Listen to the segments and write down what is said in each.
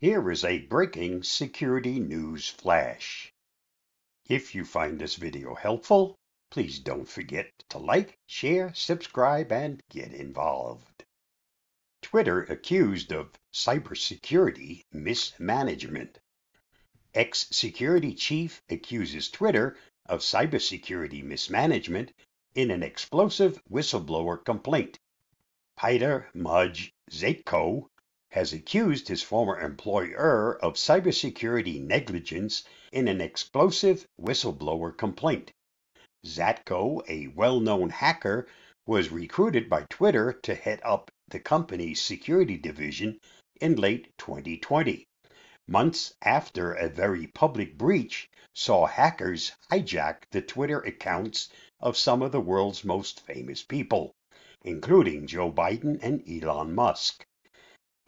Here is a breaking security news flash. If you find this video helpful, please don't forget to like, share, subscribe, and get involved. Twitter accused of cybersecurity mismanagement. Ex-security chief accuses Twitter of cybersecurity mismanagement in an explosive whistleblower complaint. Peter Mudge Zatko has accused his former employer of cybersecurity negligence in an explosive whistleblower complaint. Zatko, a well-known hacker, was recruited by Twitter to head up the company's security division in late 2020, months after a very public breach saw hackers hijack the Twitter accounts of some of the world's most famous people, including Joe Biden and Elon Musk.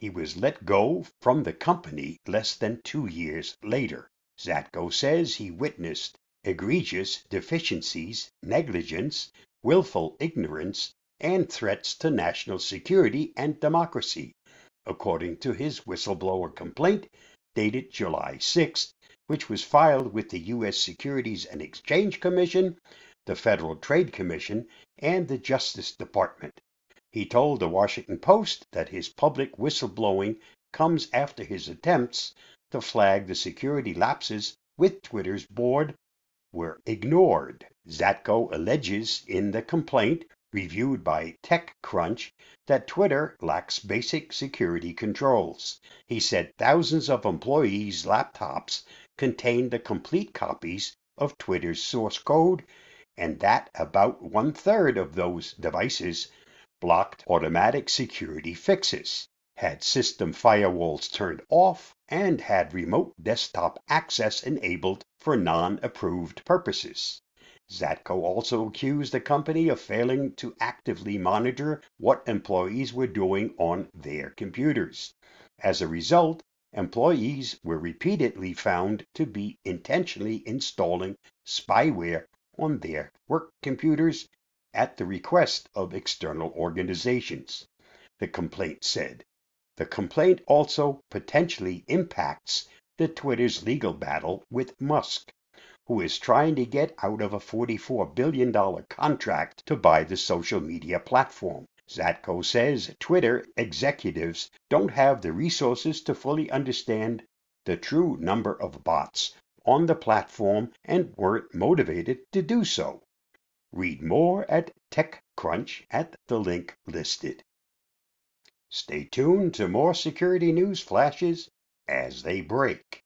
He was let go from the company less than two years later. Zatko says he witnessed egregious deficiencies, negligence, willful ignorance, and threats to national security and democracy, according to his whistleblower complaint dated July 6, which was filed with the U.S. Securities and Exchange Commission, the Federal Trade Commission, and the Justice Department. He told the Washington Post that his public whistleblowing comes after his attempts to flag the security lapses with Twitter's board were ignored. Zatko alleges in the complaint, reviewed by TechCrunch, that Twitter lacks basic security controls. He said thousands of employees' laptops contained the complete copies of Twitter's source code, and that about one third of those devices blocked automatic security fixes, had system firewalls turned off, and had remote desktop access enabled for non-approved purposes. Zatko also accused the company of failing to actively monitor what employees were doing on their computers. As a result, employees were repeatedly found to be intentionally installing spyware on their work computers at the request of external organizations, the complaint said. The complaint also potentially impacts the Twitter's legal battle with Musk, who is trying to get out of a $44 billion contract to buy the social media platform. Zatko says Twitter executives don't have the resources to fully understand the true number of bots on the platform and weren't motivated to do so. Read more at TechCrunch at the link listed. Stay tuned to more security news flashes as they break.